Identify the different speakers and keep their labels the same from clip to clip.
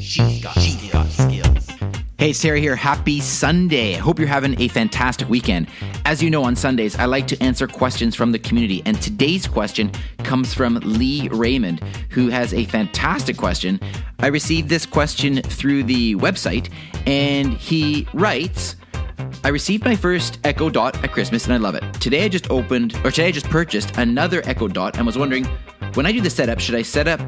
Speaker 1: She's got, she's got skills. Hey, Sarah here. Happy Sunday. I hope you're having a fantastic weekend. As you know, on Sundays, I like to answer questions from the community, and today's question comes from Lee Raymond, who has a fantastic question. I received this question through the website, and he writes, I received my first Echo Dot at Christmas and I love it. Today I just opened, or today I just purchased another Echo Dot and was wondering, when I do the setup, should I set up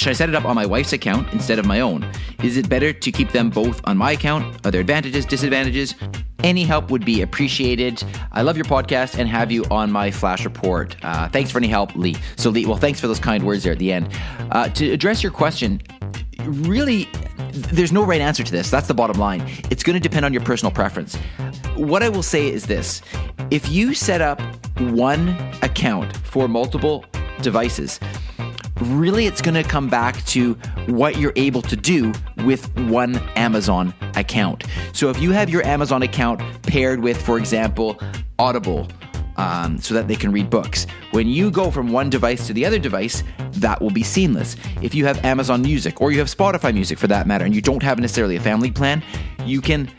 Speaker 1: should I set it up on my wife's account instead of my own? Is it better to keep them both on my account? Are there advantages, disadvantages? Any help would be appreciated. I love your podcast and have you on my flash report. Uh, thanks for any help, Lee. So, Lee, well, thanks for those kind words there at the end. Uh, to address your question, really, there's no right answer to this. That's the bottom line. It's going to depend on your personal preference. What I will say is this if you set up one account for multiple devices, really it's going to come back to what you're able to do with one Amazon account. So if you have your Amazon account paired with, for example, Audible, um, so that they can read books. When you go from one device to the other device, that will be seamless. If you have Amazon Music or you have Spotify Music for that matter, and you don't have necessarily a family plan, you can.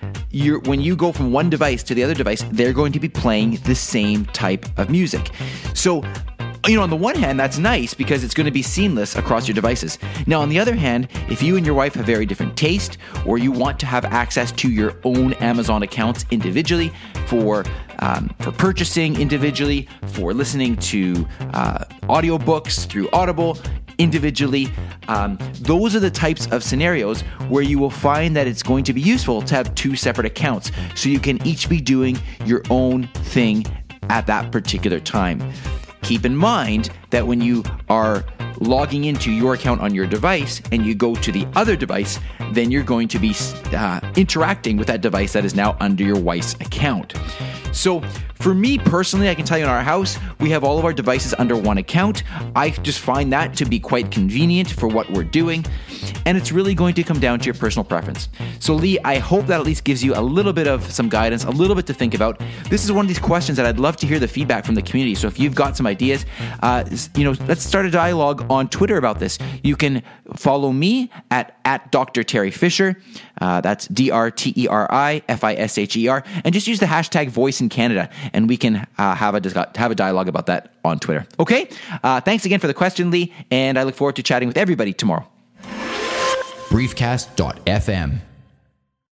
Speaker 1: When you go from one device to the other device, they're going to be playing the same type of music. So you know, on the one hand, that's nice because it's going to be seamless across your devices. Now, on the other hand, if you and your wife have very different taste, or you want to have access to your own Amazon accounts individually for um, for purchasing individually, for listening to uh, audiobooks through Audible individually. Um, those are the types of scenarios where you will find that it's going to be useful to have two separate accounts so you can each be doing your own thing at that particular time. Keep in mind that when you are logging into your account on your device and you go to the other device, then you're going to be uh, interacting with that device that is now under your wife's account. So, for me personally, I can tell you in our house, we have all of our devices under one account. I just find that to be quite convenient for what we're doing, and it's really going to come down to your personal preference. So, Lee, I hope that at least gives you a little bit of some guidance, a little bit to think about. This is one of these questions that I'd love to hear the feedback from the community. So, if you've got some ideas, uh, you know, let's start a dialogue on Twitter about this. You can follow me at at Dr. Teri Fisher. Uh, that's D R T E R I F I S H E R, and just use the hashtag Voice in Canada and we can uh, have a have a dialogue about that on Twitter. Okay. Uh, thanks again for the question, Lee, and I look forward to chatting with everybody tomorrow.
Speaker 2: Briefcast.fm